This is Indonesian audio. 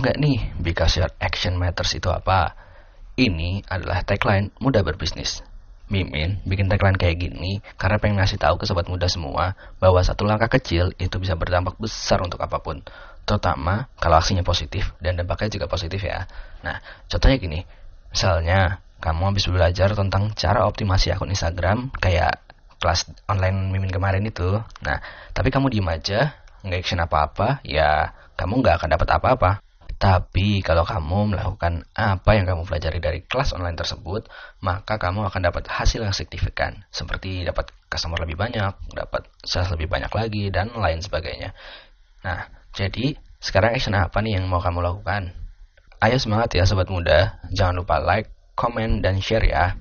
Nggak nih, because your action matters itu apa? Ini adalah tagline mudah berbisnis. Mimin bikin tagline kayak gini karena pengen ngasih tahu ke sobat muda semua bahwa satu langkah kecil itu bisa berdampak besar untuk apa pun. Terutama kalau aksinya positif dan dampaknya juga positif ya. Nah, contohnya gini. Misalnya, kamu habis belajar tentang cara optimasi akun Instagram kayak kelas online Mimin kemarin itu. Nah, tapi kamu diem aja, nggak action apa-apa, ya kamu nggak akan dapat apa-apa. Tapi kalau kamu melakukan apa yang kamu pelajari dari kelas online tersebut, maka kamu akan dapat hasil yang signifikan, seperti dapat customer lebih banyak, dapat sales lebih banyak lagi, dan lain sebagainya. Nah, jadi sekarang action apa nih yang mau kamu lakukan? Ayo semangat ya sobat muda, jangan lupa like, komen, dan share ya.